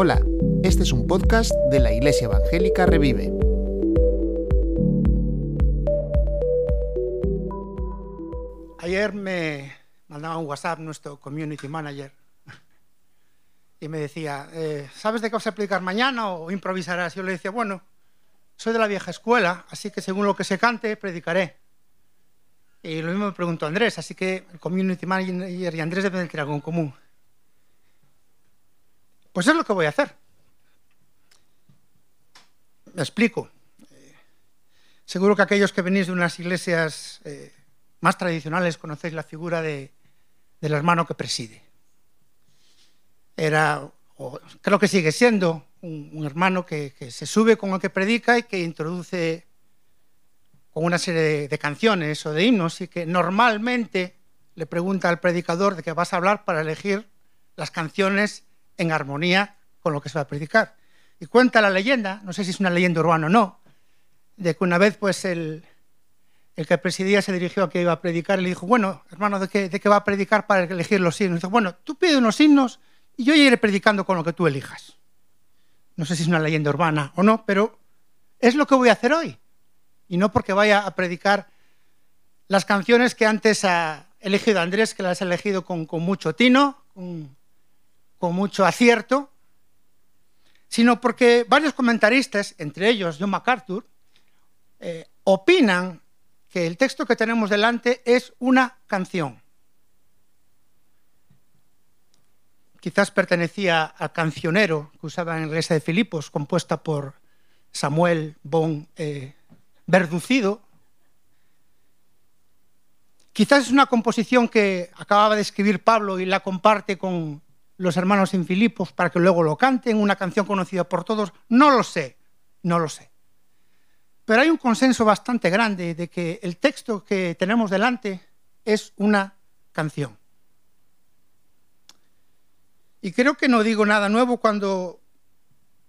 Hola, este es un podcast de la Iglesia Evangélica Revive. Ayer me mandaba un WhatsApp nuestro community manager y me decía, eh, ¿sabes de qué vas a predicar mañana o improvisarás? Yo le decía, bueno, soy de la vieja escuela, así que según lo que se cante, predicaré. Y lo mismo me preguntó Andrés, así que el community manager y Andrés deben tener algo en común. Pues es lo que voy a hacer. Me explico. Eh, seguro que aquellos que venís de unas iglesias eh, más tradicionales conocéis la figura de, del hermano que preside. Era, o creo que sigue siendo, un, hermano que, que, se sube con el que predica y que introduce con una serie de, de canciones o de himnos y que normalmente le pregunta al predicador de qué vas a hablar para elegir las canciones en armonía con lo que se va a predicar. Y cuenta la leyenda, no sé si es una leyenda urbana o no, de que una vez pues el, que presidía se dirigió a que iba a predicar y le dijo, bueno, hermano, ¿de qué, ¿de qué va a predicar para elegir los himnos? Y dijo, bueno, tú pide unos himnos y yo iré predicando con lo que tú elijas. No sé si es una leyenda urbana o no, pero es lo que voy a hacer hoy. Y no porque vaya a predicar las canciones que antes ha elegido Andrés, que las ha elegido con, con mucho tino, con, con mucho acierto, sino porque varios comentaristas, entre ellos John MacArthur, eh, opinan que el texto que tenemos delante es una canción. Quizás pertenecía al cancionero que usaba en la iglesia de Filipos, compuesta por Samuel von eh, Verducido. Quizás es una composición que acababa de escribir Pablo y la comparte con los hermanos en Filipos para que luego lo canten, una canción conocida por todos. No lo sé, no lo sé. Pero hay un consenso bastante grande de que el texto que tenemos delante es una canción. Y creo que no digo nada nuevo cuando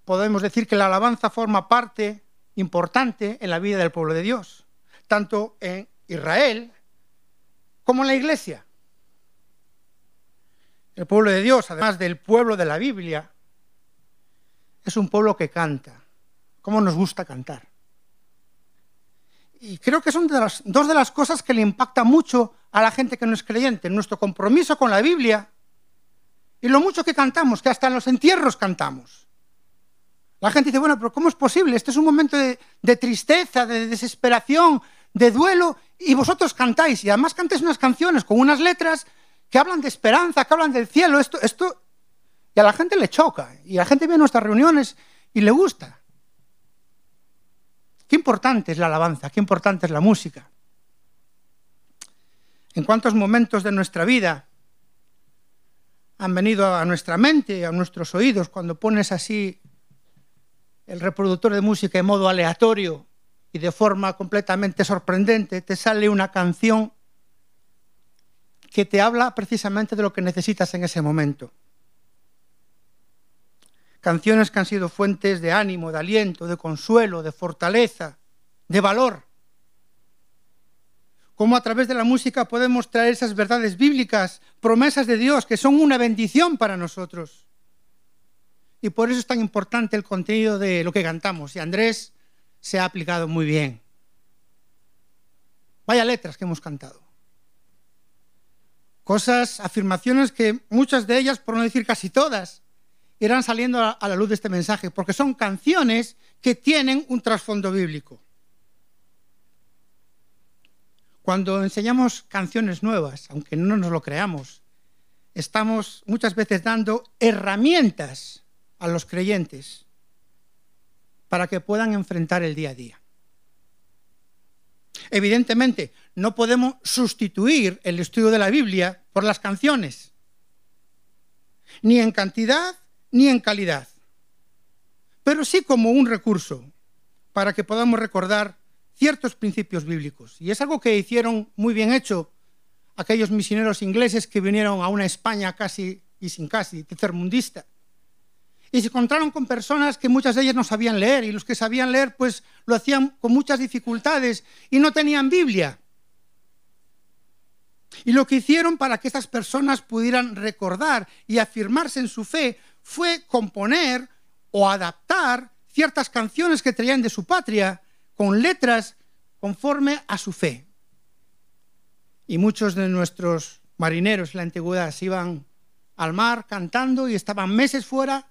podemos decir que la alabanza forma parte importante en la vida del pueblo de Dios, tanto en Israel como en la iglesia. El pueblo de Dios, además del pueblo de la Biblia, es un pueblo que canta. ¿Cómo nos gusta cantar? Y creo que son dos de las cosas que le impacta mucho a la gente que no es creyente, nuestro compromiso con la Biblia y lo mucho que cantamos, que hasta en los entierros cantamos. La gente dice, bueno, pero ¿cómo es posible? Este es un momento de, de tristeza, de desesperación, de duelo, y vosotros cantáis, y además cantáis unas canciones con unas letras que hablan de esperanza, que hablan del cielo, esto, esto, y a la gente le choca, y la gente ve nuestras reuniones y le gusta. Qué importante es la alabanza, qué importante es la música. En cuántos momentos de nuestra vida han venido a nuestra mente, a nuestros oídos, cuando pones así el reproductor de música en modo aleatorio y de forma completamente sorprendente, te sale una canción que te habla precisamente de lo que necesitas en ese momento. Canciones que han sido fuentes de ánimo, de aliento, de consuelo, de fortaleza, de valor. Cómo a través de la música podemos traer esas verdades bíblicas, promesas de Dios, que son una bendición para nosotros. Y por eso es tan importante el contenido de lo que cantamos. Y Andrés se ha aplicado muy bien. Vaya letras que hemos cantado. Cosas, afirmaciones que muchas de ellas, por no decir casi todas, irán saliendo a la luz de este mensaje, porque son canciones que tienen un trasfondo bíblico. Cuando enseñamos canciones nuevas, aunque no nos lo creamos, estamos muchas veces dando herramientas a los creyentes para que puedan enfrentar el día a día. Evidentemente, no podemos sustituir el estudio de la Biblia por las canciones, ni en cantidad ni en calidad, pero sí como un recurso para que podamos recordar ciertos principios bíblicos. Y es algo que hicieron muy bien hecho aquellos misioneros ingleses que vinieron a una España casi y sin casi tercermundista y se encontraron con personas que muchas de ellas no sabían leer y los que sabían leer pues lo hacían con muchas dificultades y no tenían Biblia. Y lo que hicieron para que estas personas pudieran recordar y afirmarse en su fe fue componer o adaptar ciertas canciones que traían de su patria con letras conforme a su fe. Y muchos de nuestros marineros en la antigüedad iban al mar cantando y estaban meses fuera,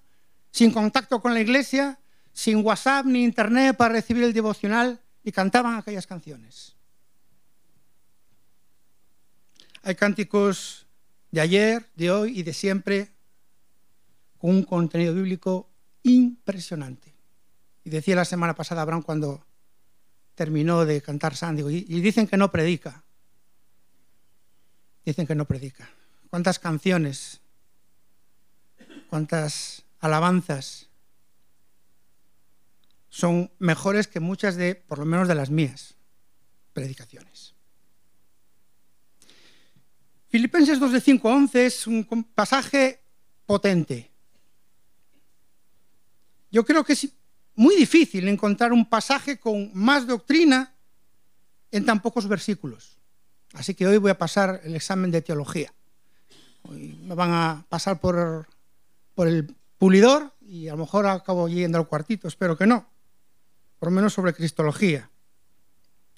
sin contacto con la iglesia, sin WhatsApp ni internet para recibir el devocional y cantaban aquellas canciones. Hay cánticos de ayer, de hoy y de siempre con un contenido bíblico impresionante. Y decía la semana pasada Abraham cuando terminó de cantar Sándigo, y, y dicen que no predica. Dicen que no predica. ¿Cuántas canciones? ¿Cuántas alabanzas? Son mejores que muchas de, por lo menos de las mías, predicaciones. Filipenses 2 de 5 a 11 es un pasaje potente. Yo creo que es muy difícil encontrar un pasaje con más doctrina en tan pocos versículos. Así que hoy voy a pasar el examen de teología. Me van a pasar por, por el pulidor y a lo mejor acabo yendo al cuartito, espero que no. Por lo menos sobre cristología.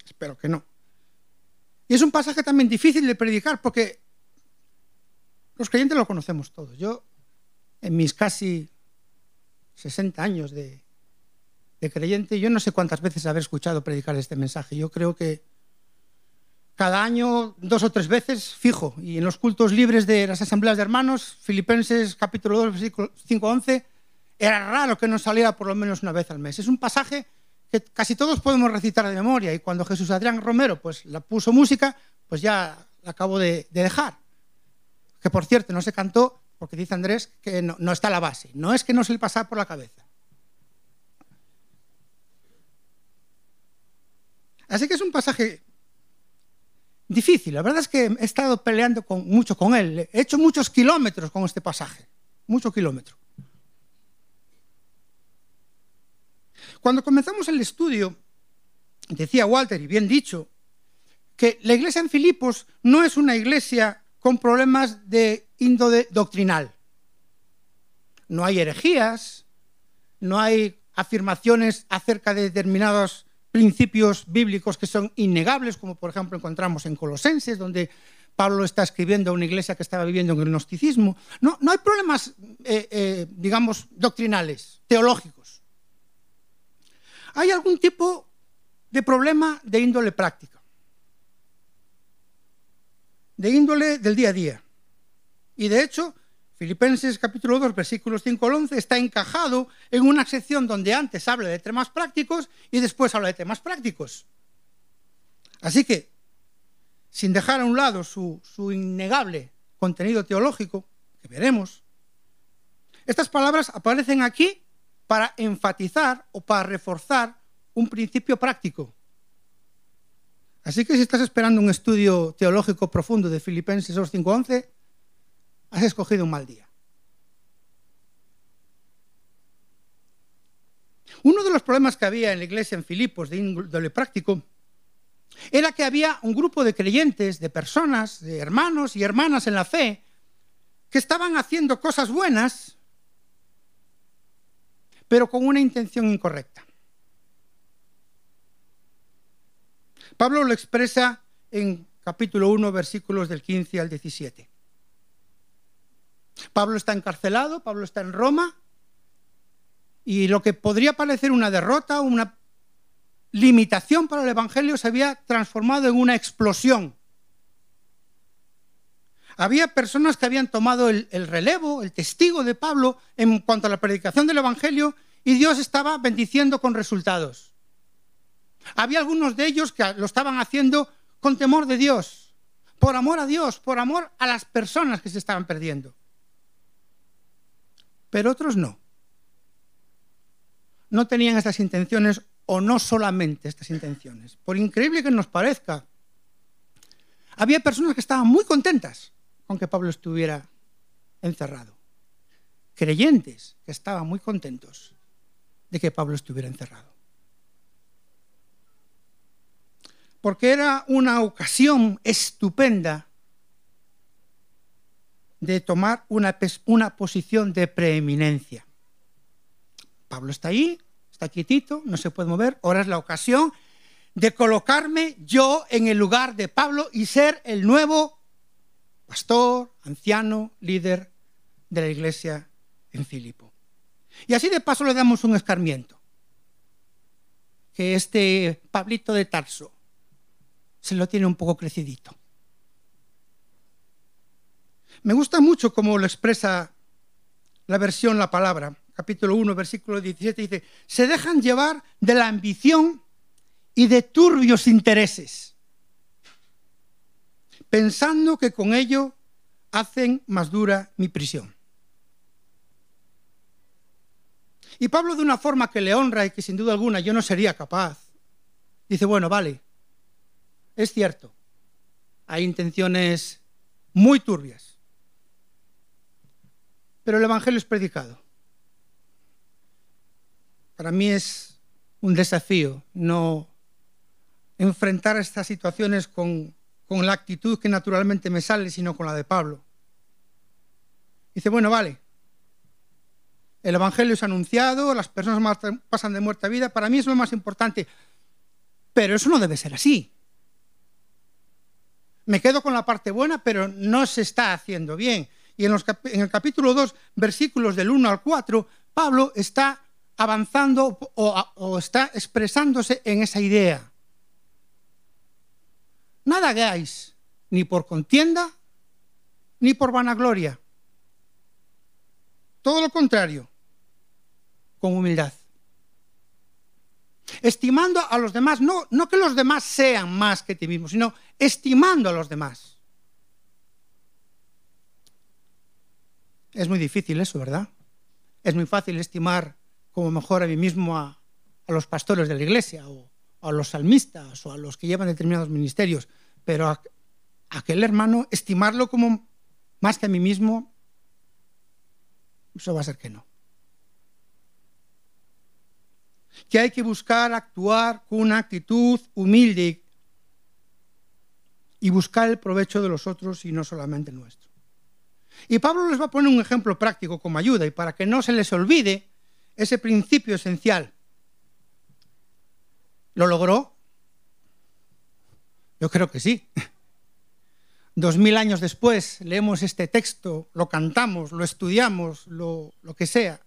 Espero que no. Y es un pasaje también difícil de predicar porque los creyentes lo conocemos todos. Yo, en mis casi 60 años de, de creyente, yo no sé cuántas veces haber escuchado predicar este mensaje. Yo creo que cada año, dos o tres veces, fijo. Y en los cultos libres de las asambleas de hermanos, Filipenses capítulo 2, versículo 5, 11, era raro que nos saliera por lo menos una vez al mes. Es un pasaje que casi todos podemos recitar de memoria y cuando Jesús Adrián Romero pues, la puso música, pues ya la acabo de dejar. Que por cierto no se cantó porque dice Andrés que no, no está la base. No es que no se le pasara por la cabeza. Así que es un pasaje difícil. La verdad es que he estado peleando con, mucho con él. He hecho muchos kilómetros con este pasaje. Muchos kilómetros. Cuando comenzamos el estudio, decía Walter, y bien dicho, que la iglesia en Filipos no es una iglesia con problemas de índole doctrinal. No hay herejías, no hay afirmaciones acerca de determinados principios bíblicos que son innegables, como por ejemplo encontramos en Colosenses, donde Pablo está escribiendo a una iglesia que estaba viviendo en el gnosticismo. No, no hay problemas, eh, eh, digamos, doctrinales, teológicos. Hay algún tipo de problema de índole práctica, de índole del día a día. Y de hecho, Filipenses capítulo 2, versículos 5 al 11, está encajado en una sección donde antes habla de temas prácticos y después habla de temas prácticos. Así que, sin dejar a un lado su, su innegable contenido teológico, que veremos, estas palabras aparecen aquí para enfatizar o para reforzar un principio práctico. Así que si estás esperando un estudio teológico profundo de Filipenses 2, 5, 11, has escogido un mal día. Uno de los problemas que había en la iglesia en Filipos de índole práctico era que había un grupo de creyentes, de personas, de hermanos y hermanas en la fe, que estaban haciendo cosas buenas, pero con una intención incorrecta. Pablo lo expresa en capítulo 1, versículos del 15 al 17. Pablo está encarcelado, Pablo está en Roma, y lo que podría parecer una derrota, una limitación para el Evangelio, se había transformado en una explosión. Había personas que habían tomado el, el, relevo, el testigo de Pablo en cuanto a la predicación del Evangelio, y Dios estaba bendiciendo con resultados. Había algunos de ellos que lo estaban haciendo con temor de Dios, por amor a Dios, por amor a las personas que se estaban perdiendo pero otros no. No tenían estas intenciones o no solamente estas intenciones. Por increíble que nos parezca, había personas que estaban muy contentas con que Pablo estuviera encerrado. Creyentes que estaban muy contentos de que Pablo estuviera encerrado. Porque era una ocasión estupenda de tomar una, una posición de preeminencia. Pablo está ahí, está quietito, no se puede mover, ahora es la ocasión de colocarme yo en el lugar de Pablo y ser el nuevo pastor, anciano, líder de la iglesia en Filipo. Y así de paso le damos un escarmiento. Que este Pablito de Tarso se lo tiene un poco crecidito. Me gusta mucho cómo lo expresa la versión La Palabra, capítulo 1, versículo 17, dice, se dejan llevar de la ambición y de turbios intereses, pensando que con ello hacen más dura mi prisión. Y Pablo de una forma que le honra y que sin duda alguna yo no sería capaz, dice, bueno, vale, es cierto, hay intenciones muy turbias, pero el Evangelio es predicado. Para mí es un desafío no enfrentar estas situaciones con, con la actitud que naturalmente me sale, sino con la de Pablo. Dice, bueno, vale, el Evangelio es anunciado, las personas pasan de muerte a vida, para mí es lo más importante, pero eso no debe ser así. Me quedo con la parte buena, pero no se está haciendo bien. Y en, el capítulo 2, versículos del 1 al 4, Pablo está avanzando o, o está expresándose en esa idea. Nada hagáis, ni por contienda, ni por vanagloria. Todo lo contrario, con humildad. Estimando a los demás, no, no que los demás sean más que ti mismo, sino estimando a los demás. Es muy difícil eso, ¿verdad? Es muy fácil estimar como mejor a mí mismo a, los pastores de la iglesia o a los salmistas o a los que llevan determinados ministerios, pero a, aquel hermano, estimarlo como más que a mí mismo, eso va a ser que no. Que hay que buscar actuar con una actitud humilde y buscar el provecho de los otros y no solamente el nuestro. Y Pablo les va a poner un ejemplo práctico como ayuda y para que no se les olvide ese principio esencial ¿Lo logró? Yo creo que sí. Dos mil años después leemos este texto, lo cantamos, lo estudiamos, lo, lo que sea.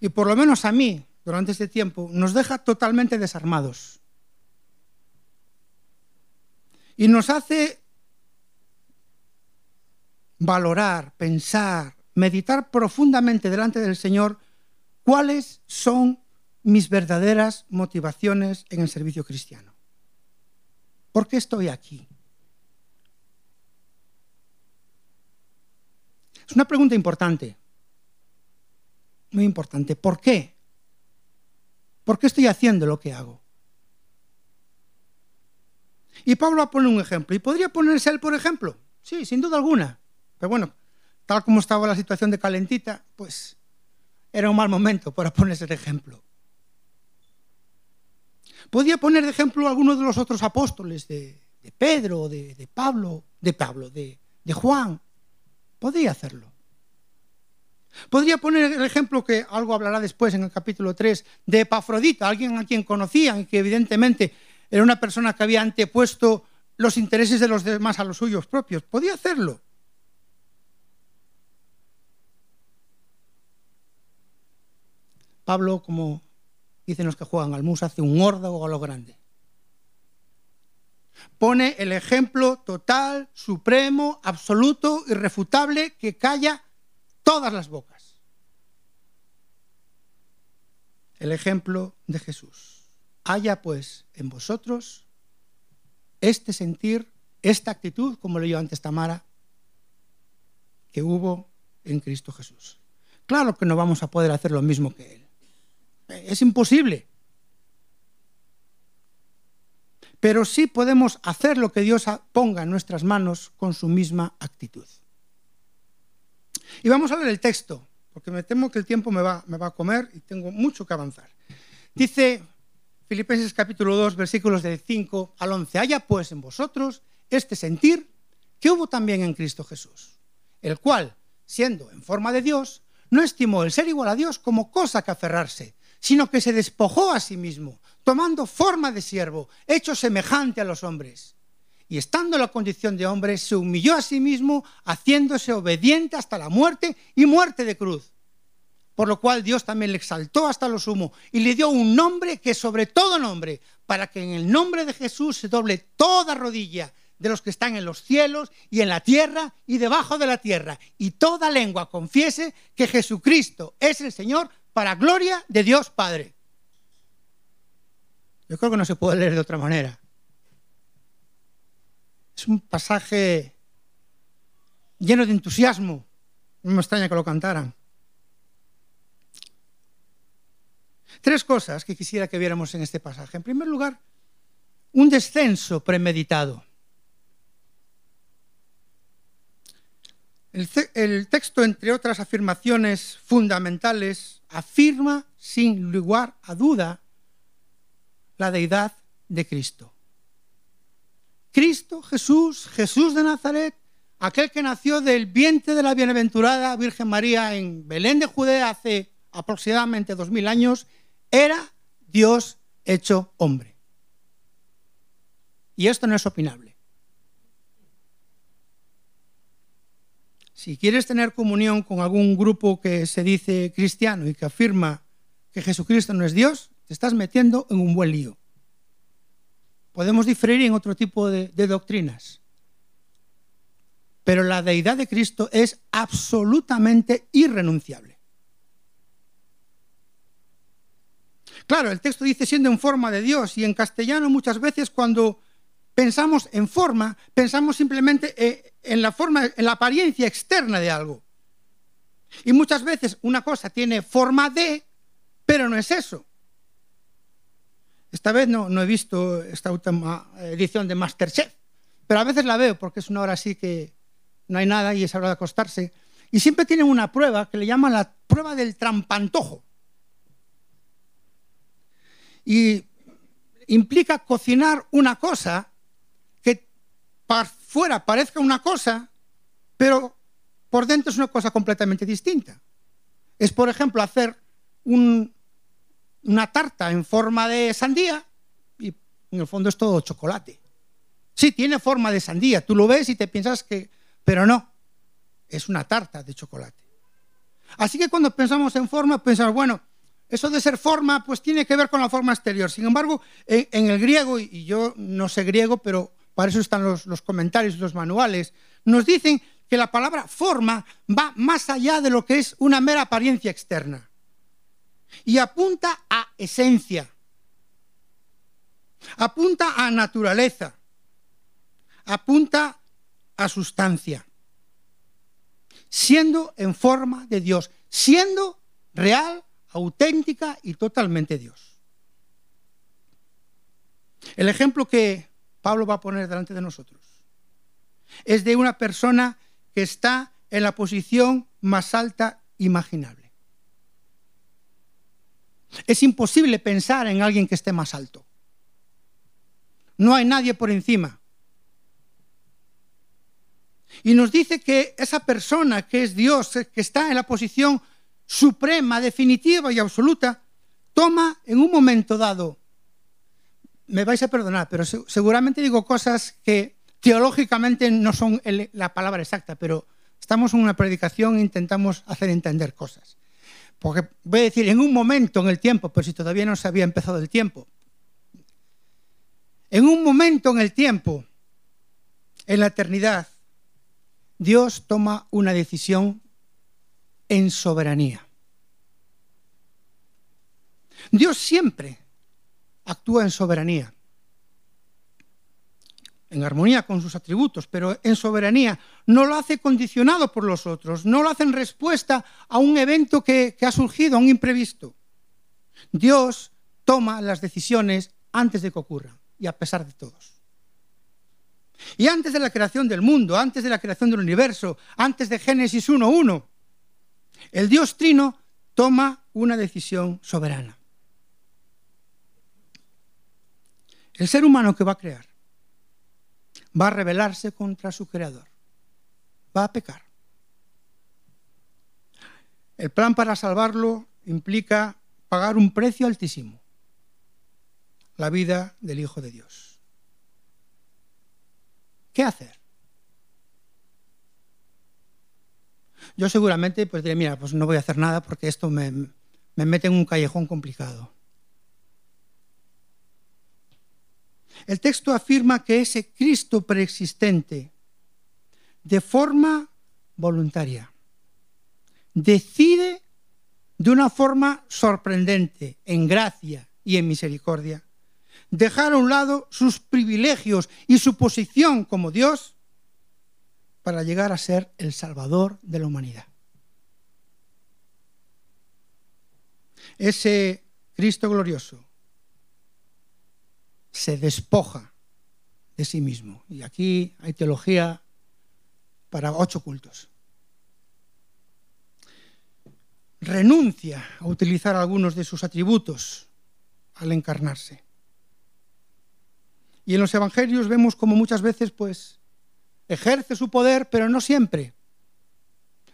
Y por lo menos a mí, durante este tiempo, nos deja totalmente desarmados. Y nos hace valorar, pensar, meditar profundamente delante del Señor cuáles son mis verdaderas motivaciones en el servicio cristiano. ¿Por qué estoy aquí? Es una pregunta importante, muy importante. ¿Por qué? ¿Por qué estoy haciendo lo que hago? Y Pablo pone un ejemplo. ¿Y podría ponerse él, por ejemplo? Sí, sin duda alguna. Pero bueno, tal como estaba la situación de calentita, pues era un mal momento para ponerse de ejemplo. Podía poner de ejemplo a alguno de los otros apóstoles, de, Pedro, de, de, Pablo, de Pablo, de, de Juan. Podría hacerlo. Podría poner el ejemplo que algo hablará después en el capítulo 3 de Epafrodita, alguien a quien conocían y que evidentemente era una persona que había antepuesto los intereses de los demás a los suyos propios. Podía hacerlo. Pablo, como dicen los que juegan al mus, hace un órdago a lo grande. Pone el ejemplo total, supremo, absoluto, irrefutable, que calla todas las bocas. El ejemplo de Jesús. Haya pues en vosotros este sentir, esta actitud, como leyó antes Tamara, que hubo en Cristo Jesús. Claro que no vamos a poder hacer lo mismo que Él. Es imposible. Pero sí podemos hacer lo que Dios ponga en nuestras manos con su misma actitud. Y vamos a leer el texto, porque me temo que el tiempo me va, me va a comer y tengo mucho que avanzar. Dice Filipenses capítulo 2, versículos de 5 al 11. Haya pues en vosotros este sentir que hubo también en Cristo Jesús, el cual, siendo en forma de Dios, no estimó el ser igual a Dios como cosa que aferrarse, sino que se despojó a sí mismo, tomando forma de siervo, hecho semejante a los hombres. Y estando en la condición de hombre, se humilló a sí mismo, haciéndose obediente hasta la muerte y muerte de cruz. Por lo cual Dios también le exaltó hasta lo sumo y le dio un nombre que sobre todo nombre, para que en el nombre de Jesús se doble toda rodilla de los que están en los cielos y en la tierra y debajo de la tierra, y toda lengua confiese que Jesucristo es el Señor para gloria de Dios Padre. Yo creo que no se puede leer de otra manera. Es un pasaje lleno de entusiasmo. No me extraña que lo cantaran. Tres cosas que quisiera que viéramos en este pasaje. En primer lugar, un descenso premeditado. El, texto, entre otras afirmaciones fundamentales, afirma sin lugar a duda la deidad de Cristo. Cristo, Jesús, Jesús de Nazaret, aquel que nació del vientre de la bienaventurada Virgen María en Belén de Judea hace aproximadamente dos mil años, era Dios hecho hombre. Y esto no es opinable. Si quieres tener comunión con algún grupo que se dice cristiano y que afirma que Jesucristo no es Dios, te estás metiendo en un buen lío. Podemos diferir en otro tipo de, doctrinas. Pero la deidad de Cristo es absolutamente irrenunciable. Claro, el texto dice siendo en forma de Dios y en castellano muchas veces cuando pensamos en forma, pensamos simplemente eh, en la forma, en la apariencia externa de algo. Y muchas veces una cosa tiene forma de, pero no es eso. Esta vez no, no he visto esta última edición de Masterchef, pero a veces la veo porque es una hora así que no hay nada y es hora de acostarse. Y siempre tienen una prueba que le llaman la prueba del trampantojo. Y implica cocinar una cosa para fuera parezca una cosa, pero por dentro es una cosa completamente distinta. Es, por ejemplo, hacer una tarta en forma de sandía y en el fondo es todo chocolate. Sí, tiene forma de sandía, tú lo ves y te piensas que, pero no, es una tarta de chocolate. Así que cuando pensamos en forma, pensamos, bueno, eso de ser forma, pues tiene que ver con la forma exterior. Sin embargo, en, el griego, y yo no sé griego, pero para eso están los, comentarios y los manuales, nos dicen que la palabra forma va más allá de lo que es una mera apariencia externa y apunta a esencia, apunta a naturaleza, apunta a sustancia, siendo en forma de Dios, siendo real, auténtica y totalmente Dios. El ejemplo que Pablo va a poner delante de nosotros. Es de una persona que está en la posición más alta imaginable. Es imposible pensar en alguien que esté más alto. No hay nadie por encima. Y nos dice que esa persona que es Dios, que está en la posición suprema, definitiva y absoluta, toma en un momento dado me vais a perdonar, pero seguramente digo cosas que teológicamente no son la palabra exacta, pero estamos en una predicación e intentamos hacer entender cosas. Porque voy a decir, en un momento en el tiempo, pero si todavía no se había empezado el tiempo, en un momento en el tiempo, en la eternidad, Dios toma una decisión en soberanía. Dios siempre actúa en soberanía, en armonía con sus atributos, pero en soberanía. No lo hace condicionado por los otros, no lo hace en respuesta a un evento que, ha surgido, a un imprevisto. Dios toma las decisiones antes de que ocurran y a pesar de todos. Y antes de la creación del mundo, antes de la creación del universo, antes de Génesis 1.1, el Dios Trino toma una decisión soberana. El ser humano que va a crear va a rebelarse contra su creador, va a pecar. El plan para salvarlo implica pagar un precio altísimo, la vida del Hijo de Dios. ¿Qué hacer? Yo seguramente pues diría, mira, pues no voy a hacer nada porque esto me, me mete en un callejón complicado. El texto afirma que ese Cristo preexistente, de forma voluntaria, decide de una forma sorprendente, en gracia y en misericordia, dejar a un lado sus privilegios y su posición como Dios para llegar a ser el Salvador de la humanidad. Ese Cristo glorioso se despoja de sí mismo. Y aquí hay teología para ocho cultos. Renuncia a utilizar algunos de sus atributos al encarnarse. Y en los evangelios vemos como muchas veces pues ejerce su poder, pero no siempre.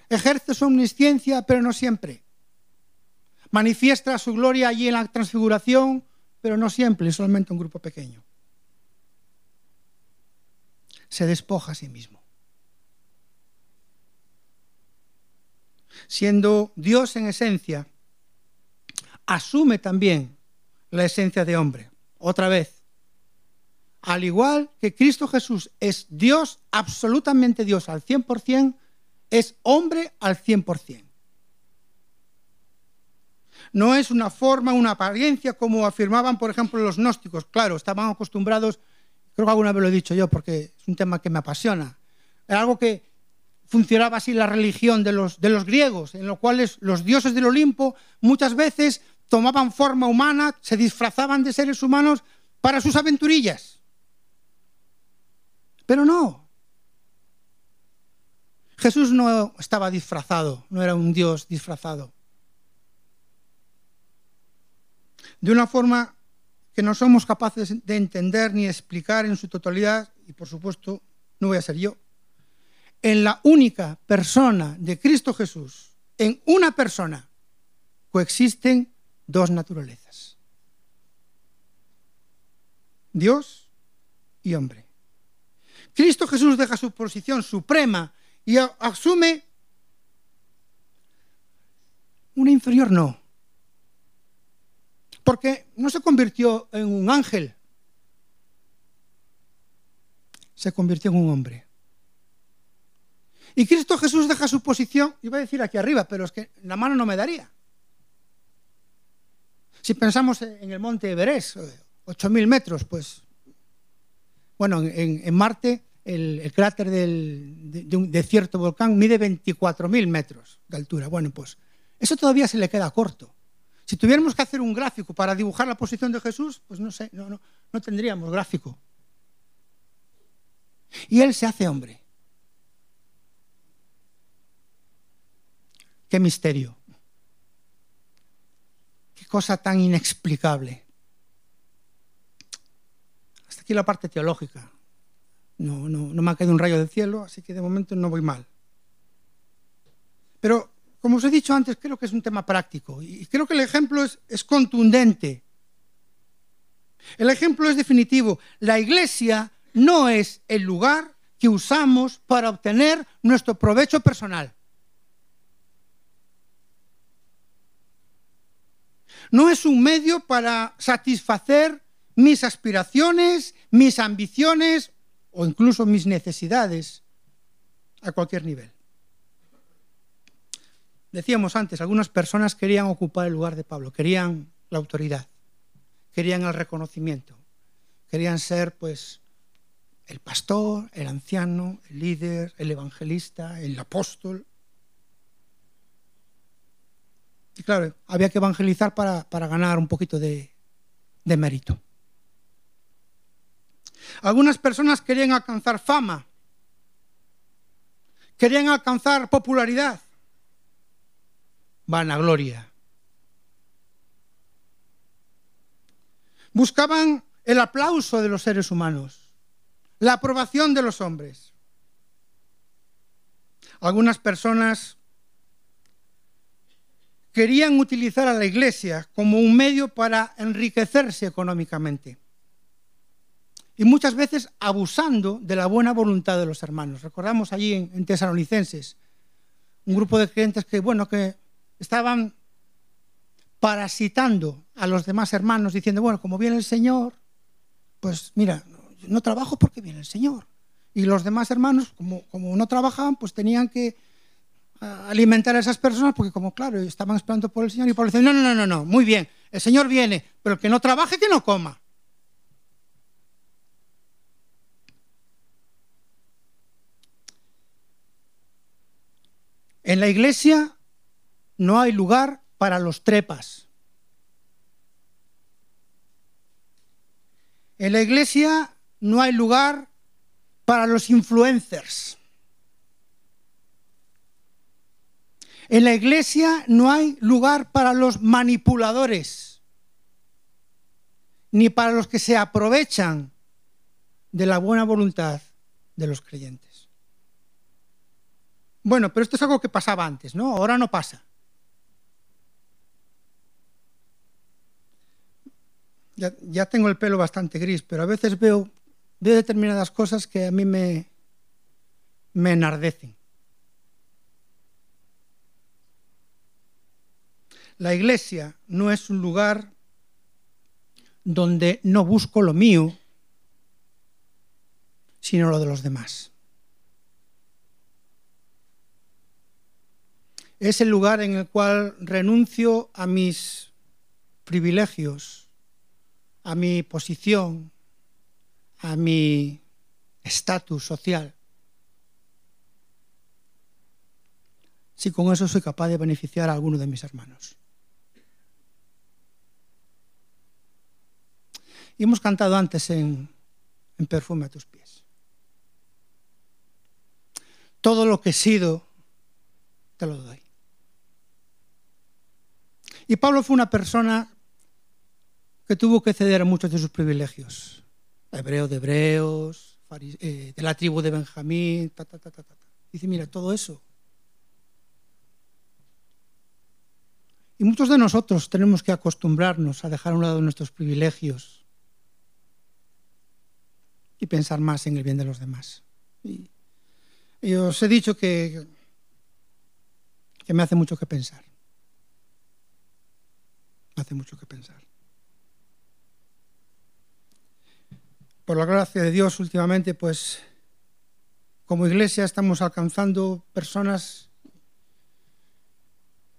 Ejerce su omnisciencia, pero no siempre. Manifiesta su gloria allí en la transfiguración, pero no siempre, solamente un grupo pequeño. Se despoja a sí mismo. Siendo Dios en esencia, asume también la esencia de hombre. Otra vez, al igual que Cristo Jesús es Dios, absolutamente Dios al 100%, es hombre al 100% no es una forma, una apariencia como afirmaban, por ejemplo, los gnósticos. Claro, estaban acostumbrados, creo que alguna vez lo he dicho yo porque es un tema que me apasiona. Era algo que funcionaba así la religión de los, de los griegos, en lo cual los dioses del Olimpo muchas veces tomaban forma humana, se disfrazaban de seres humanos para sus aventurillas. Pero no. Jesús no estaba disfrazado, no era un Dios disfrazado. De una forma que no somos capaces de entender ni explicar en su totalidad, y por supuesto no voy a ser yo, en la única persona de Cristo Jesús, en una persona, coexisten dos naturalezas. Dios y hombre. Cristo Jesús deja su posición suprema y asume una inferior no, porque no se convirtió en un ángel, se convirtió en un hombre. Y Cristo Jesús deja su posición, iba a decir aquí arriba, pero es que la mano no me daría. Si pensamos en el monte Everest, 8.000 metros, pues, bueno, en, Marte el, cráter de, cierto volcán mide 24.000 metros de altura. Bueno, pues eso todavía se le queda corto. Si tuviéramos que hacer un gráfico para dibujar la posición de Jesús, pues no sé, no, no, no tendríamos gráfico. Y Él se hace hombre. Qué misterio. Qué cosa tan inexplicable. Hasta aquí la parte teológica. No, no, no me ha caído un rayo del cielo, así que de momento no voy mal. Pero como os he dicho antes, creo que es un tema práctico y creo que el ejemplo es, contundente. El ejemplo es definitivo. La iglesia no es el lugar que usamos para obtener nuestro provecho personal. No es un medio para satisfacer mis aspiraciones, mis ambiciones o incluso mis necesidades a cualquier nivel. Decíamos antes, algunas personas querían ocupar el lugar de Pablo, querían la autoridad, querían el reconocimiento, querían ser pues el pastor, el anciano, el líder, el evangelista, el apóstol. Y claro, había que evangelizar para, ganar un poquito de, de mérito. Algunas personas querían alcanzar fama, querían alcanzar popularidad, vanagloria. Buscaban el aplauso de los seres humanos, la aprobación de los hombres. Algunas personas querían utilizar a la iglesia como un medio para enriquecerse económicamente. Y muchas veces abusando de la buena voluntad de los hermanos. Recordamos allí en, en Tesalonicenses un grupo de creyentes que, bueno, que estaban parasitando a los demás hermanos, diciendo, bueno, como viene el Señor, pues mira, no trabajo porque viene el Señor. Y los demás hermanos, como, como no trabajaban, pues tenían que alimentar a esas personas porque como claro, estaban esperando por el Señor y por el Señor, no, no, no, no, muy bien, el Señor viene, pero el que no trabaje, que no coma. En la iglesia no hay lugar para los trepas. En la iglesia no hay lugar para los influencers. En la iglesia no hay lugar para los manipuladores, ni para los que se aprovechan de la buena voluntad de los creyentes. Bueno, pero esto es algo que pasaba antes, ¿no? Ahora no pasa. Ya, tengo el pelo bastante gris, pero a veces veo, determinadas cosas que a mí me, enardecen. La iglesia no es un lugar donde no busco lo mío, sino lo de los demás. Es el lugar en el cual renuncio a mis privilegios a mi posición, a mi estatus social, si con eso soy capaz de beneficiar a alguno de mis hermanos. Y hemos cantado antes en, en Perfume a tus pies. Todo lo que he sido, te lo doy. Y Pablo fue una persona que tuvo que ceder a muchos de sus privilegios. Hebreo de hebreos, eh, de la tribu de Benjamín, ta, ta, ta, ta, ta. Dice, mira, todo eso. Y muchos de nosotros tenemos que acostumbrarnos a dejar a un lado nuestros privilegios y pensar más en el bien de los demás. Y, y os he dicho que, que me hace mucho que pensar. Me hace mucho que pensar. Por la gracia de Dios últimamente, pues como iglesia estamos alcanzando personas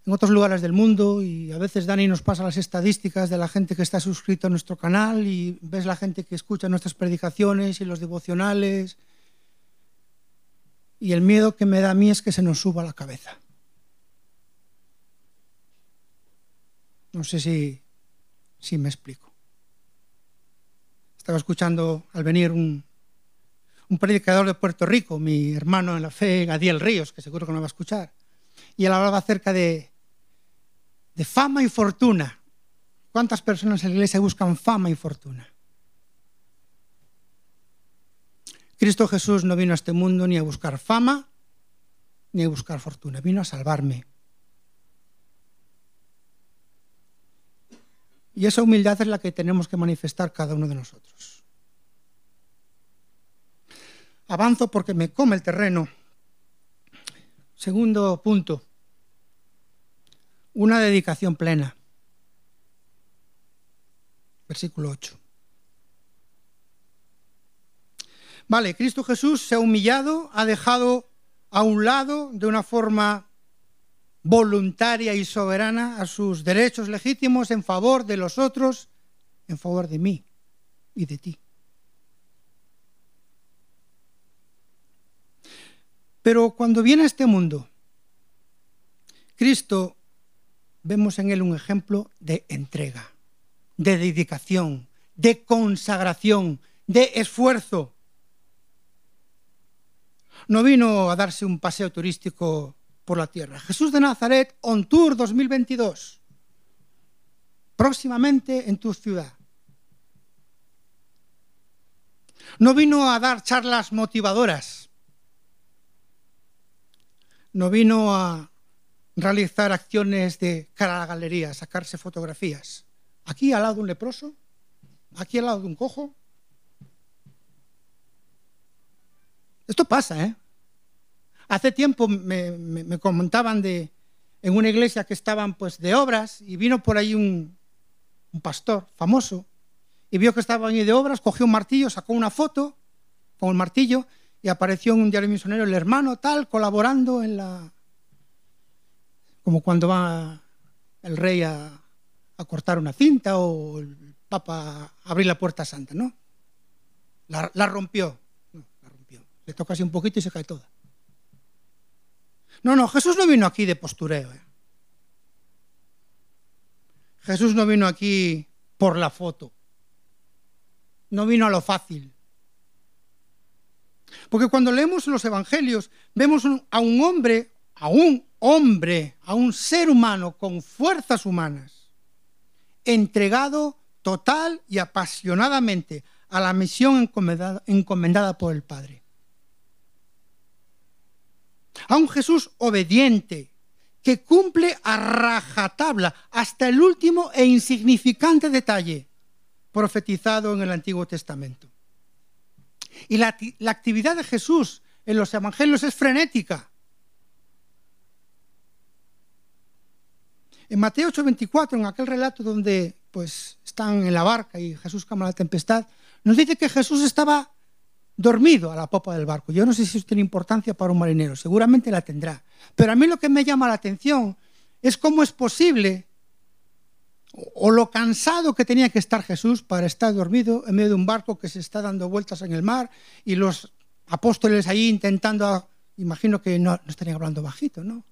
en otros lugares del mundo y a veces Dani nos pasa las estadísticas de la gente que está suscrito a nuestro canal y ves la gente que escucha nuestras predicaciones y los devocionales y el miedo que me da a mí es que se nos suba la cabeza. No sé si, si me explico. Estaba escuchando al venir un, predicador de Puerto Rico, mi hermano en la fe, Gadiel Ríos, que seguro que no va a escuchar. Y él hablaba acerca de, de fama y fortuna. ¿Cuántas personas en la iglesia buscan fama y fortuna? Cristo Jesús no vino a este mundo ni a buscar fama ni a buscar fortuna, vino a salvarme. Y esa humildad es la que tenemos que manifestar cada uno de nosotros. Avanzo porque me come el terreno. Segundo punto, una dedicación plena. Versículo 8. Vale, Cristo Jesús se ha humillado, ha dejado a un lado de una forma voluntaria y soberana a sus derechos legítimos en favor de los otros, en favor de mí y de ti. Pero cuando viene a este mundo, Cristo, vemos en él un ejemplo de entrega, de dedicación, de consagración, de esfuerzo. No vino a darse un paseo turístico por la tierra. Jesús de Nazaret on tour 2022. Próximamente en tu ciudad. No vino a dar charlas motivadoras. No vino a realizar acciones de cara a la galería, sacarse fotografías. Aquí al lado de un leproso, aquí al lado de un cojo. Esto pasa, ¿eh? Hace tiempo me, me comentaban de, en una iglesia que estaban pues de obras y vino por ahí un, pastor famoso y vio que estaban ahí de obras, cogió un martillo, sacó una foto con el martillo y apareció en un diario misionero el hermano tal colaborando en la como cuando va el rey a, a cortar una cinta o el papa a abrir la puerta santa, ¿no? La, la rompió, no, la rompió. Le toca así un poquito y se cae toda. No, no, Jesús no vino aquí de postureo. ¿eh? Jesús no vino aquí por la foto. No vino a lo fácil. Porque cuando leemos los evangelios, vemos a un hombre, a un hombre, a un ser humano con fuerzas humanas, entregado total y apasionadamente a la misión encomendada, encomendada por el Padre a un Jesús obediente, que cumple a rajatabla hasta el último e insignificante detalle profetizado en el Antiguo Testamento. Y la, la actividad de Jesús en los evangelios es frenética. En Mateo 8:24, en aquel relato donde pues están en la barca y Jesús calma la tempestad, nos dice que Jesús estaba dormido a la popa del barco. Yo no sé si eso tiene importancia para un marinero, seguramente la tendrá. Pero a mí lo que me llama la atención es cómo es posible o lo cansado que tenía que estar Jesús para estar dormido en medio de un barco que se está dando vueltas en el mar y los apóstoles ahí intentando, imagino que no, no estarían hablando bajito, ¿no?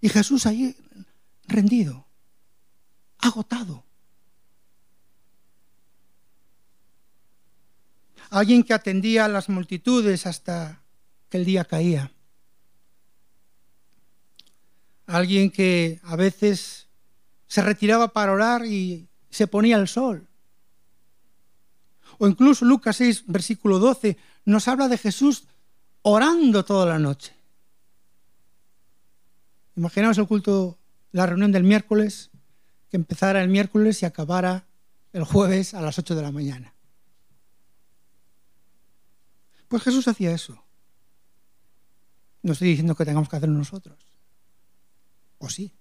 Y Jesús ahí rendido, agotado. Alguien que atendía a las multitudes hasta que el día caía, alguien que a veces se retiraba para orar y se ponía el sol. O incluso Lucas 6, versículo 12, nos habla de Jesús orando toda la noche. Imaginaos el culto, la reunión del miércoles, que empezara el miércoles y acabara el jueves a las 8 de la mañana. Pues Jesús hacía eso. No estoy diciendo que tengamos que hacerlo nosotros. O sí.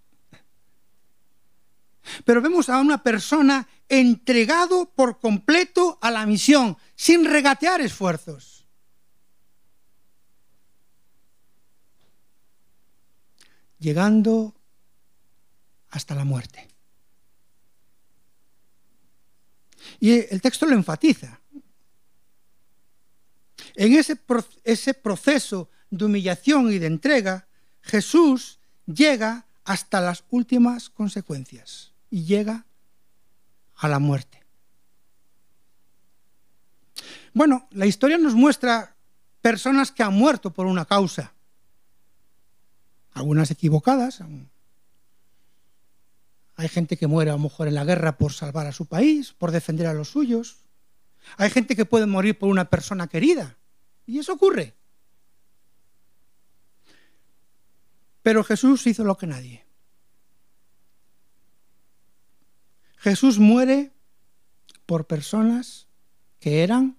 Pero vemos a una persona entregado por completo a la misión, sin regatear esfuerzos. Llegando hasta la muerte. Y el texto lo enfatiza. En ese, proceso de humillación y de entrega, Jesús llega hasta las últimas consecuencias y llega a la muerte. Bueno, la historia nos muestra personas que han muerto por una causa, algunas equivocadas. Hay gente que muere a lo mejor en la guerra por salvar a su país, por defender a los suyos. Hay gente que puede morir por una persona querida. Y eso ocurre. Pero Jesús hizo lo que nadie. Jesús muere por personas que eran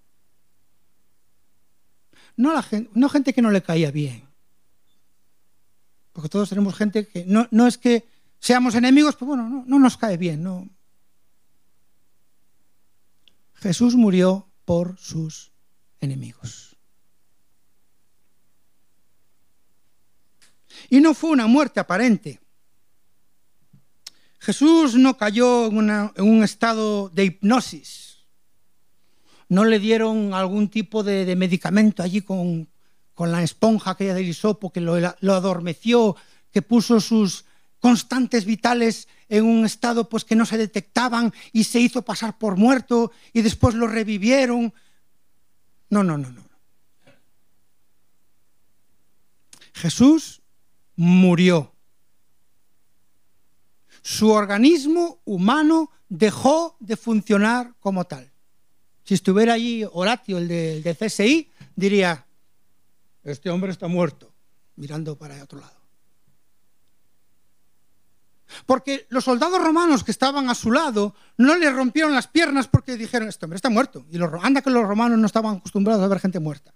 no, gente, que no le caía bien. Porque todos tenemos gente que no, es que seamos enemigos, pero bueno, no, no nos cae bien. No. Jesús murió por sus enemigos. Y no fue una muerte aparente. Jesús no cayó en, un estado de hipnosis. No le dieron algún tipo de, medicamento allí con, la esponja aquella del hisopo que lo, lo, adormeció, que puso sus constantes vitales en un estado pues que no se detectaban y se hizo pasar por muerto y después lo revivieron. No, no, no, no. Jesús murió. Su organismo humano dejó de funcionar como tal. Si estuviera allí Horatio, el de, de CSI, diría, este hombre está muerto, mirando para otro lado. Porque los soldados romanos que estaban a su lado no le rompieron las piernas porque dijeron, este hombre está muerto. Y los, anda que los romanos no estaban acostumbrados a ver gente muerta.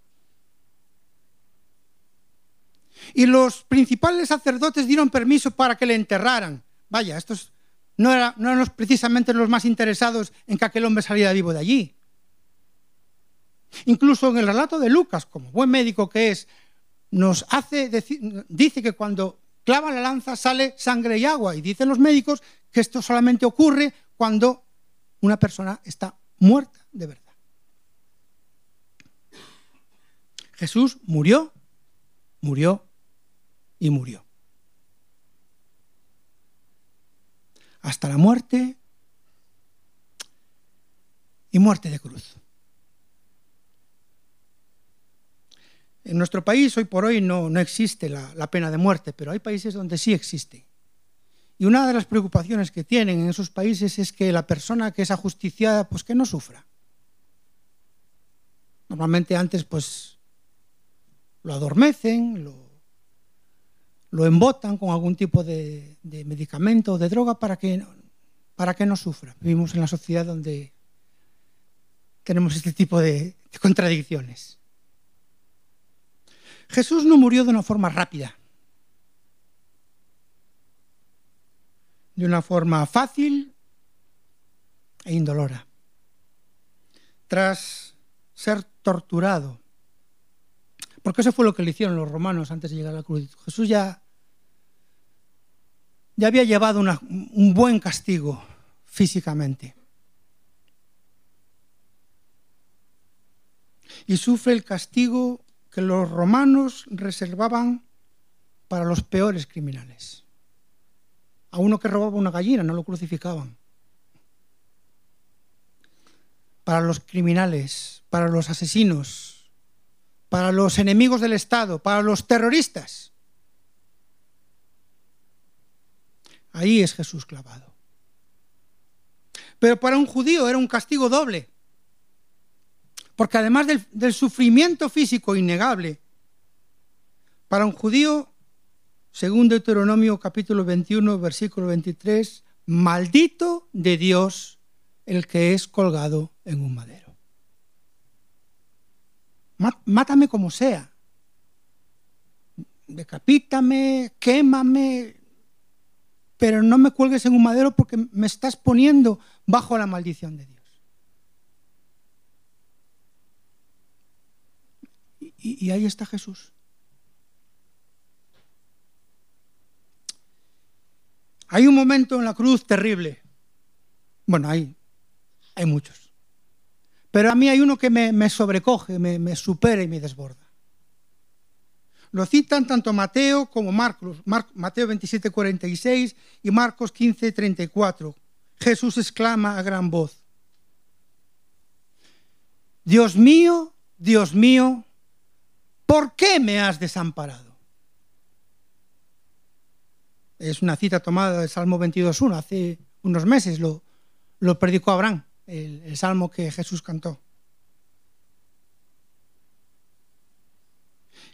Y los principales sacerdotes dieron permiso para que le enterraran. Vaya, estos no, eran precisamente los más interesados en que aquel hombre saliera vivo de allí. Incluso en el relato de Lucas, como buen médico que es, nos hace dice que cuando clava la lanza sale sangre y agua. Y dicen los médicos que esto solamente ocurre cuando una persona está muerta de verdad. Jesús murió, murió y murió. Hasta la muerte y muerte de cruz. En nuestro país hoy por hoy no, existe la, pena de muerte, pero hay países donde sí existe. Y una de las preocupaciones que tienen en esos países es que la persona que es ajusticiada, pues que no sufra. Normalmente antes, pues, lo adormecen, lo, embotan con algún tipo de, medicamento o de droga para que, para que no sufra. Vivimos en la sociedad donde tenemos este tipo de contradicciones. Jesús no murió de una forma rápida, de una forma fácil e indolora. Tras ser torturado, porque eso fue lo que le hicieron los romanos antes de llegar a la cruz. Jesús ya, ya había llevado un buen castigo físicamente. Y sufre el castigo que los romanos reservaban para los peores criminales. A uno que robaba una gallina no lo crucificaban. Para los criminales, para los asesinos, para los enemigos del Estado, para los terroristas. Ahí es Jesús clavado. Pero para un judío era un castigo doble. Porque además del, sufrimiento físico innegable, para un judío, según Deuteronomio capítulo 21, versículo 23, maldito de Dios el que es colgado en un madero. Mátame como sea. Decapítame, quémame, pero no me cuelgues en un madero porque me estás poniendo bajo la maldición de Dios. Y, ahí está Jesús. Hay un momento en la cruz terrible. Bueno, hay, hay muchos. Pero a mí hay uno que me, sobrecoge, me, supera y me desborda. Lo citan tanto Mateo como Marcos, Mateo 27, 46 y Marcos 15, 34. Jesús exclama a gran voz, Dios mío, Dios mío, ¿por qué me has desamparado? Es una cita tomada del Salmo 22.1, hace unos meses lo, predicó Abraham, el salmo que Jesús cantó.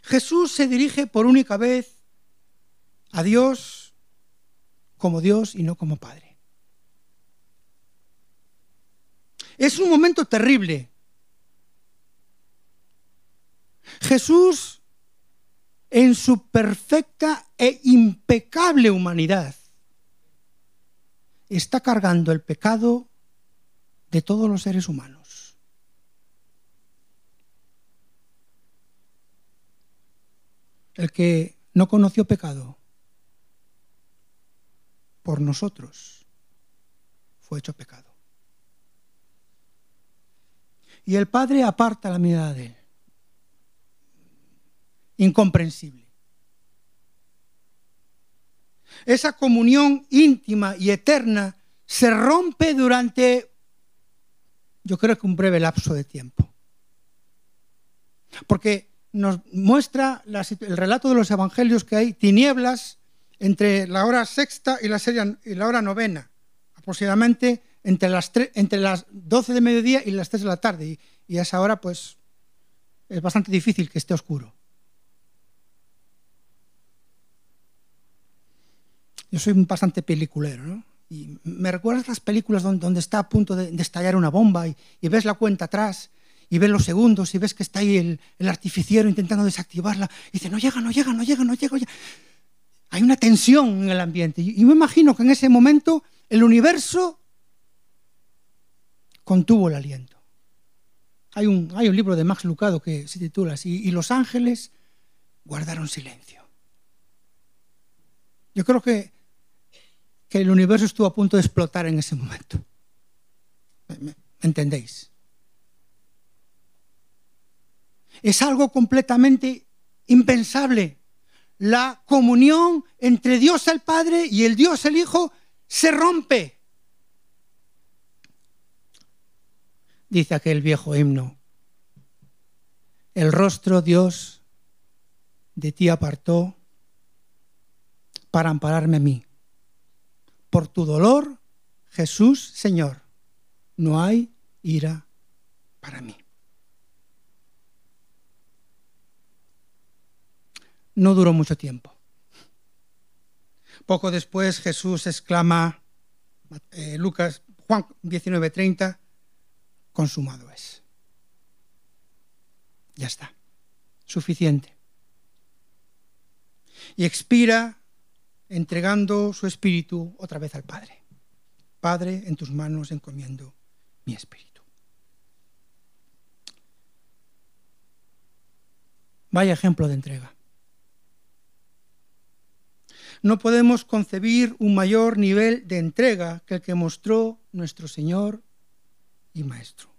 Jesús se dirige por única vez a Dios como Dios y no como Padre. Es un momento terrible Jesús, en su perfecta e impecable humanidad, está cargando el pecado de todos los seres humanos. El que no conoció pecado por nosotros fue hecho pecado. Y el Padre aparta la mirada de él incomprensible. Esa comunión íntima y eterna se rompe durante, yo creo que un breve lapso de tiempo. Porque nos muestra el relato de los evangelios que hay tinieblas entre la hora sexta y la, y la hora novena, aproximadamente entre las, entre las 12 de mediodía y las 3 de la tarde. Y, y a esa hora, pues, es bastante difícil que esté oscuro. Yo soy bastante peliculero, ¿no? Y me recuerdas las películas donde, está a punto de, estallar una bomba y, ves la cuenta atrás y ves los segundos y ves que está ahí el, el artificiero intentando desactivarla y dice, no llega, no llega, no llega, no llega. Hay una tensión en el ambiente. Y, me imagino que en ese momento el universo contuvo el aliento. Hay un, hay un libro de Max Lucado que se titula así, y los ángeles guardaron silencio. Yo creo que que el universo estuvo a punto de explotar en ese momento. ¿Me, entendéis? Es algo completamente impensable. La comunión entre Dios el Padre y el Dios el Hijo se rompe. Dice aquel viejo himno. El rostro Dios de ti apartó para ampararme a mí por tu dolor, Jesús, Señor, no hay ira para mí. No duró mucho tiempo. Poco después Jesús exclama, eh, Lucas, Juan 19:30, consumado es. Ya está, suficiente. Y expira entregando su espíritu otra vez al Padre. Padre, en tus manos encomiendo mi espíritu. Vaya ejemplo de entrega. No podemos concebir un mayor nivel de entrega que el que mostró nuestro Señor y Maestro.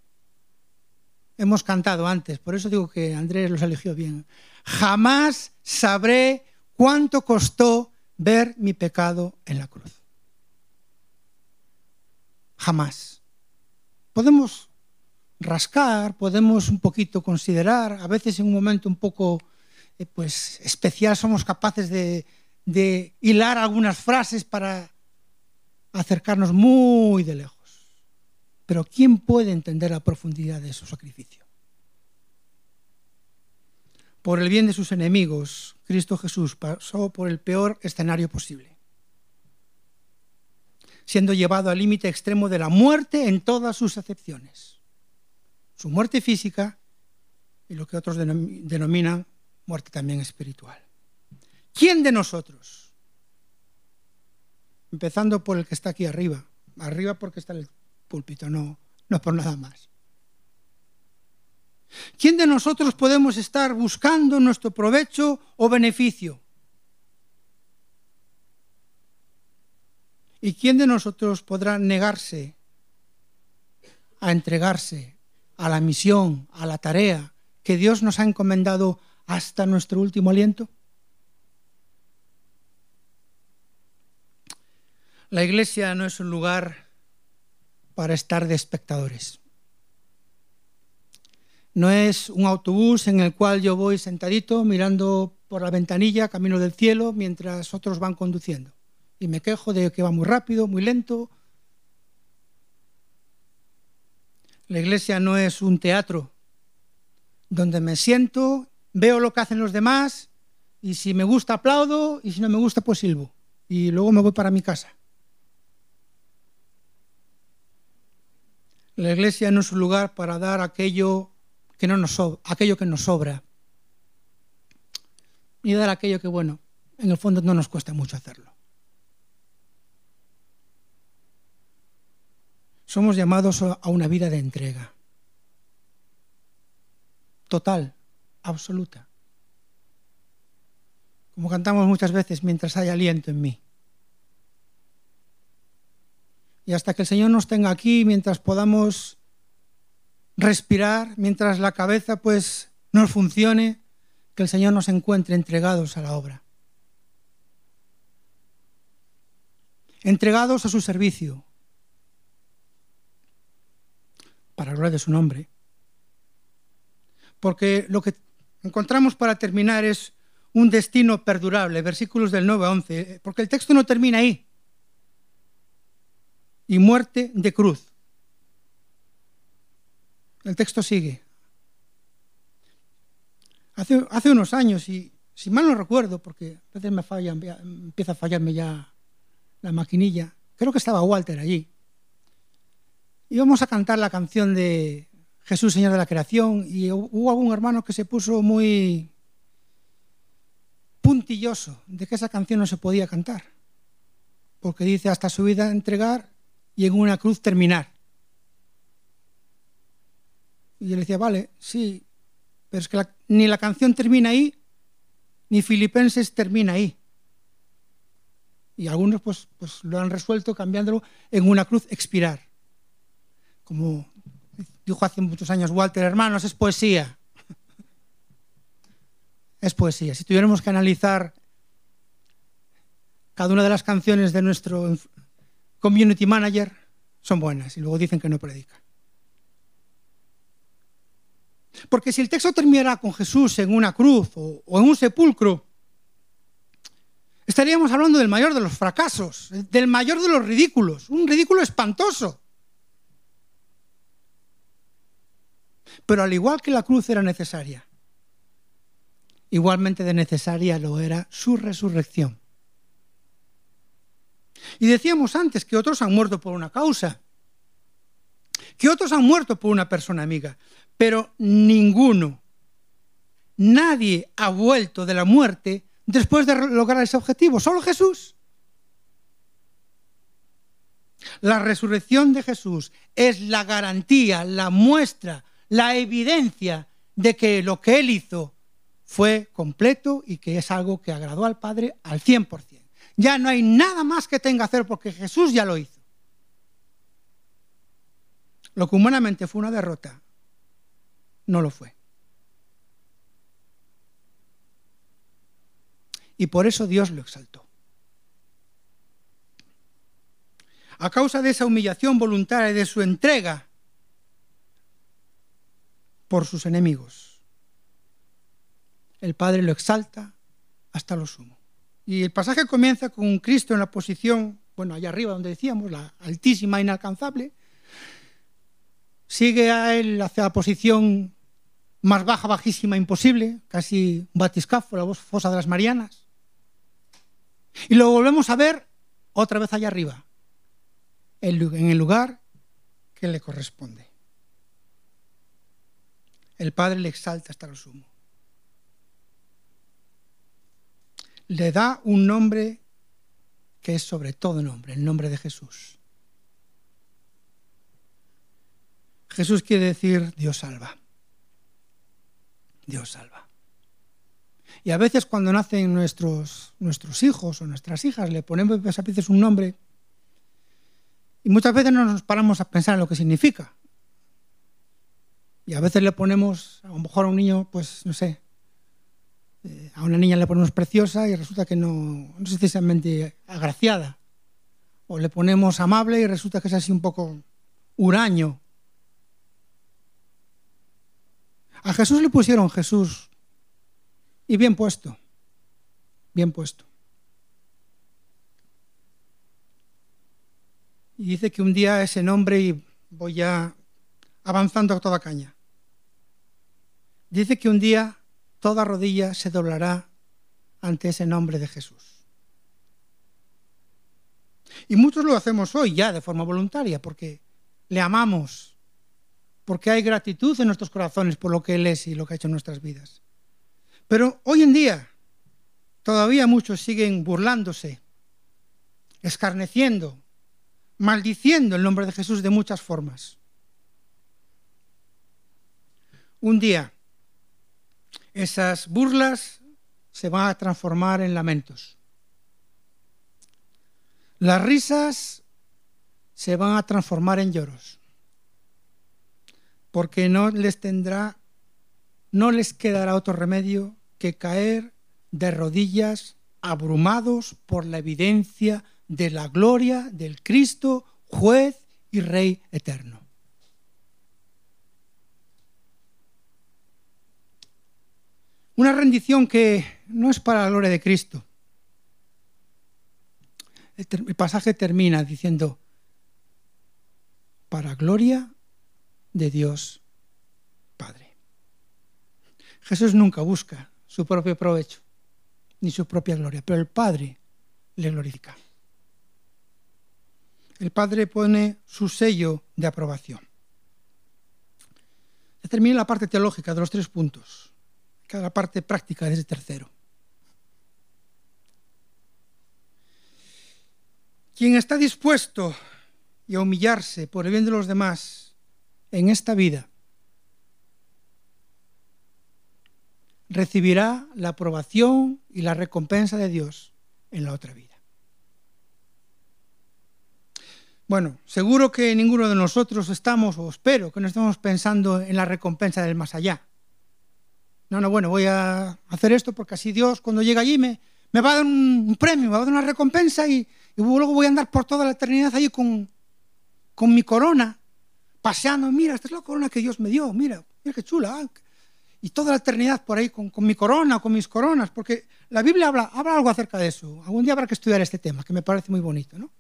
Hemos cantado antes, por eso digo que Andrés los eligió bien. Jamás sabré cuánto costó ver mi pecado en la cruz. Jamás. Podemos rascar, podemos un poquito considerar, a veces en un momento un poco eh, pues, especial somos capaces de, de hilar algunas frases para acercarnos muy de lejos. Pero ¿quién puede entender la profundidad de su sacrificio? por el bien de sus enemigos, Cristo Jesús pasó por el peor escenario posible, siendo llevado al límite extremo de la muerte en todas sus acepciones. Su muerte física y lo que otros denominan muerte también espiritual. ¿Quién de nosotros? Empezando por el que está aquí arriba. Arriba porque está el púlpito, no, no por nada más. ¿Quién de nosotros podemos estar buscando nuestro provecho o beneficio? ¿Y quién de nosotros podrá negarse a entregarse a la misión, a la tarea que Dios nos ha encomendado hasta nuestro último aliento? La iglesia no es un lugar para estar de espectadores. No es un autobús en el cual yo voy sentadito mirando por la ventanilla, camino del cielo, mientras otros van conduciendo. Y me quejo de que va muy rápido, muy lento. La iglesia no es un teatro donde me siento, veo lo que hacen los demás y si me gusta aplaudo y si no me gusta pues silbo. Y luego me voy para mi casa. La iglesia no es un lugar para dar aquello que no nos aquello que nos sobra y dar aquello que, bueno, en el fondo no nos cuesta mucho hacerlo. Somos llamados a una vida de entrega. Total, absoluta. Como cantamos muchas veces, mientras hay aliento en mí. Y hasta que el Señor nos tenga aquí, mientras podamos respirar mientras la cabeza pues no funcione, que el Señor nos encuentre entregados a la obra. Entregados a su servicio, para gloria de su nombre. Porque lo que encontramos para terminar es un destino perdurable, versículos del 9 a 11, porque el texto no termina ahí. Y muerte de cruz. El texto sigue. Hace, hace unos años, y si mal no recuerdo, porque a veces me falla, empieza a fallarme ya la maquinilla, creo que estaba Walter allí. Íbamos a cantar la canción de Jesús, Señor de la Creación, y hubo algún hermano que se puso muy puntilloso de que esa canción no se podía cantar, porque dice hasta su vida entregar y en una cruz terminar. Y yo le decía, vale, sí, pero es que ni la canción termina ahí, ni Filipenses termina ahí. Y algunos pues, pues lo han resuelto cambiándolo en una cruz expirar. Como dijo hace muchos años Walter, hermanos, es poesía. es poesía. Si tuviéramos que analizar cada una de las canciones de nuestro community manager, son buenas y luego dicen que no predica. Porque si el texto terminara con Jesús en una cruz o, o en un sepulcro, estaríamos hablando del mayor de los fracasos, del mayor de los ridículos, un ridículo espantoso. Pero al igual que la cruz era necesaria, igualmente de necesaria lo era su resurrección. Y decíamos antes que otros han muerto por una causa, que otros han muerto por una persona amiga, pero ninguno, nadie ha vuelto de la muerte después de lograr ese objetivo, solo Jesús. La resurrección de Jesús es la garantía, la muestra, la evidencia de que lo que Él hizo fue completo y que es algo que agradó al Padre al 100%. Ya no hay nada más que tenga que hacer porque Jesús ya lo hizo. Lo que humanamente fue una derrota, no lo fue. y por eso Dios lo exaltó. A causa de esa humillación voluntaria y de su entrega por sus enemigos, el Padre lo exalta hasta lo sumo. Y el pasaje comienza con Cristo en la posición, bueno, allá arriba donde decíamos, la altísima, inalcanzable. Sigue a él hacia la posición más baja, bajísima, imposible, casi un batiscafo, la fosa de las Marianas. Y lo volvemos a ver otra vez allá arriba, en el lugar que le corresponde. El Padre le exalta hasta lo sumo. Le da un nombre que es sobre todo nombre, el nombre de Jesús. Jesús quiere decir Dios salva. Dios salva. Y a veces cuando nacen nuestros, nuestros hijos o nuestras hijas le ponemos a veces un nombre y muchas veces no nos paramos a pensar en lo que significa. Y a veces le ponemos, a lo mejor a un niño, pues no sé, eh, a una niña le ponemos preciosa y resulta que no, no es precisamente agraciada. O le ponemos amable y resulta que es así un poco huraño. A Jesús le pusieron Jesús y bien puesto, bien puesto. Y dice que un día ese nombre, y voy ya avanzando a toda caña, dice que un día toda rodilla se doblará ante ese nombre de Jesús. Y muchos lo hacemos hoy ya de forma voluntaria, porque le amamos, porque hay gratitud en nuestros corazones por lo que Él es y lo que ha hecho en nuestras vidas. Pero hoy en día todavía muchos siguen burlándose, escarneciendo, maldiciendo el nombre de Jesús de muchas formas. Un día esas burlas se van a transformar en lamentos. Las risas se van a transformar en lloros, porque no les tendrá, no les quedará otro remedio que caer de rodillas abrumados por la evidencia de la gloria del Cristo, juez y Rey eterno. Una rendición que no es para la gloria de Cristo. El pasaje termina diciendo, para gloria de Dios Padre. Jesús nunca busca su propio provecho, ni su propia gloria, pero el Padre le glorifica. el Padre pone su sello de aprobación. Termina la parte teológica de los tres puntos, cada parte práctica de ese tercero. Quien está dispuesto y a humillarse por el bien de los demás en esta vida, recibirá la aprobación y la recompensa de Dios en la otra vida. Bueno, seguro que ninguno de nosotros estamos, o espero que no estemos pensando en la recompensa del más allá. No, no, bueno, voy a hacer esto porque así Dios cuando llega allí me, me va a dar un, premio, me va a dar una recompensa y, luego voy a andar por toda la eternidad allí con, con mi corona, paseando. Mira, esta es la corona que Dios me dio, mira, mira qué chula. Ah, y toda la eternidad por ahí con, con, mi corona, con mis coronas, porque la Biblia habla, habla algo acerca de eso. Algún día habrá que estudiar este tema, que me parece muy bonito, ¿no?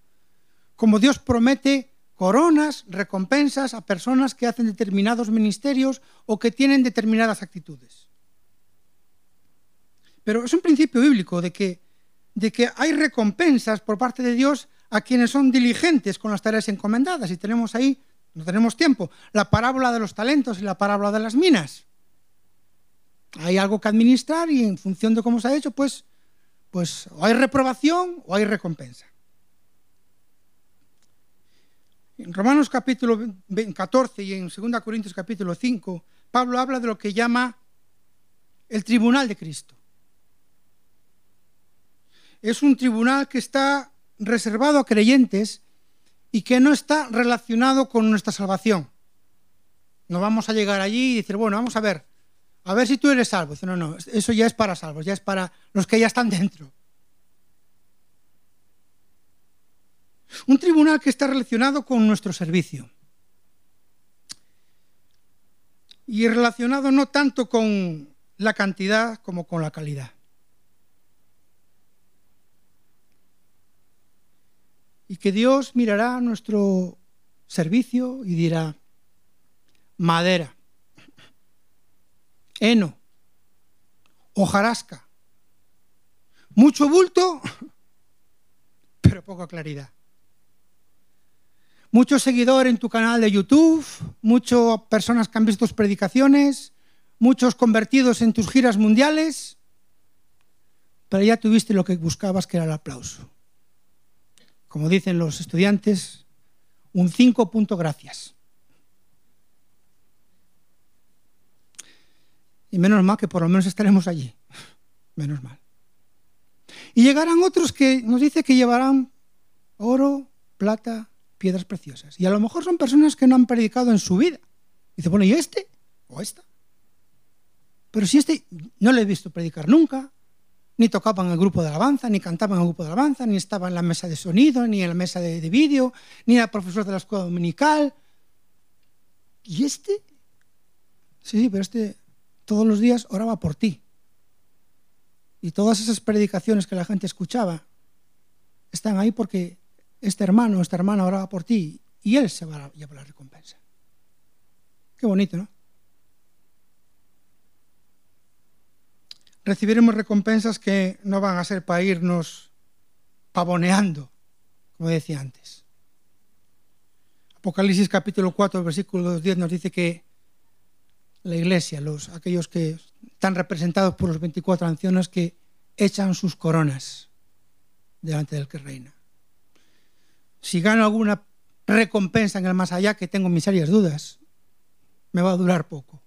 como Dios promete coronas, recompensas a personas que hacen determinados ministerios o que tienen determinadas actitudes. Pero es un principio bíblico de que, de que hay recompensas por parte de Dios a quienes son diligentes con las tareas encomendadas. Y tenemos ahí, no tenemos tiempo, la parábola de los talentos y la parábola de las minas. Hay algo que administrar y en función de cómo se ha hecho, pues, pues o hay reprobación o hay recompensa. En Romanos capítulo 14 y en 2 Corintios capítulo 5, Pablo habla de lo que llama el tribunal de Cristo. Es un tribunal que está reservado a creyentes y que no está relacionado con nuestra salvación. No vamos a llegar allí y decir, bueno, vamos a ver, a ver si tú eres salvo. no, no, eso ya es para salvos, ya es para los que ya están dentro. Un tribunal que está relacionado con nuestro servicio. Y relacionado no tanto con la cantidad como con la calidad. Y que Dios mirará nuestro servicio y dirá, madera, heno, hojarasca, mucho bulto, pero poca claridad muchos seguidores en tu canal de YouTube, muchas personas que han visto tus predicaciones, muchos convertidos en tus giras mundiales, pero ya tuviste lo que buscabas, que era el aplauso. Como dicen los estudiantes, un 5 punto gracias. Y menos mal que por lo menos estaremos allí. Menos mal. Y llegarán otros que nos dice que llevarán oro, plata, piedras preciosas. Y a lo mejor son personas que no han predicado en su vida. dice, bueno, ¿y este? ¿O esta? Pero si este no le he visto predicar nunca, ni tocaba en el grupo de alabanza, ni cantaba en el grupo de alabanza, ni estaba en la mesa de sonido, ni en la mesa de, de vídeo, ni era profesor de la escuela dominical. ¿Y este? Sí, sí, pero este todos los días oraba por ti. Y todas esas predicaciones que la gente escuchaba están ahí porque este hermano esta hermana oraba por ti y él se va a llevar la recompensa. Qué bonito, ¿no? Recibiremos recompensas que no van a ser para irnos pavoneando, como decía antes. Apocalipsis capítulo 4, versículo 10 nos dice que la iglesia, los, aquellos que están representados por los 24 ancianos que echan sus coronas delante del que reina si gano alguna recompensa en el más allá, que tengo mis serias dudas, me va a durar poco.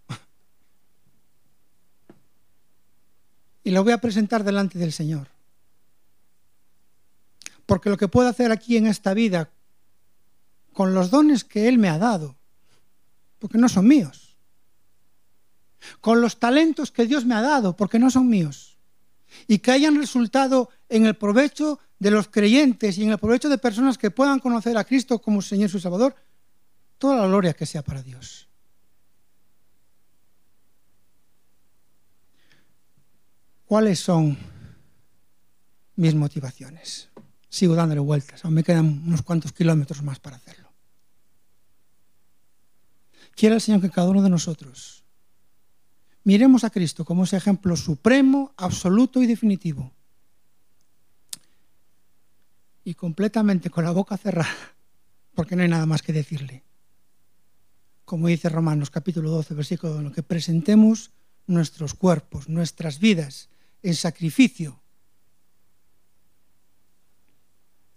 Y lo voy a presentar delante del Señor. Porque lo que puedo hacer aquí en esta vida, con los dones que Él me ha dado, porque no son míos, con los talentos que Dios me ha dado, porque no son míos, y que hayan resultado en el provecho de los creyentes y en el provecho de personas que puedan conocer a Cristo como Señor y su Salvador, toda la gloria que sea para Dios. ¿Cuáles son mis motivaciones? Sigo dándole vueltas, aún me quedan unos cuantos kilómetros más para hacerlo. Quiere el Señor que cada uno de nosotros miremos a Cristo como ese ejemplo supremo, absoluto y definitivo y completamente con la boca cerrada, porque no hay nada más que decirle. Como dice Romanos capítulo 12, versículo 1, que presentemos nuestros cuerpos, nuestras vidas en sacrificio.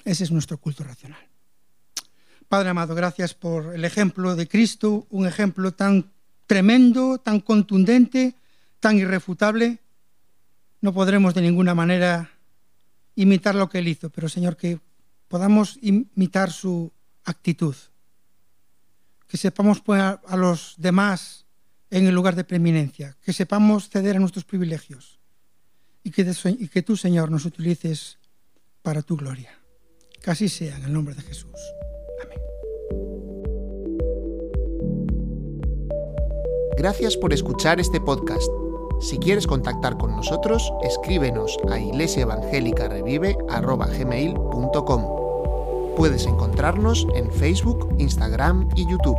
Ese es nuestro culto racional. Padre amado, gracias por el ejemplo de Cristo, un ejemplo tan tremendo, tan contundente, tan irrefutable. No podremos de ninguna manera imitar lo que Él hizo, pero Señor, que podamos imitar su actitud, que sepamos poner a los demás en el lugar de preeminencia, que sepamos ceder a nuestros privilegios y que, tú, Señor, nos utilices para tu gloria. Que así sea en el nombre de Jesús. Amén. Gracias por escuchar este podcast. Si quieres contactar con nosotros, escríbenos a iglesiaevangelicarevive.com. Puedes encontrarnos en Facebook, Instagram y YouTube.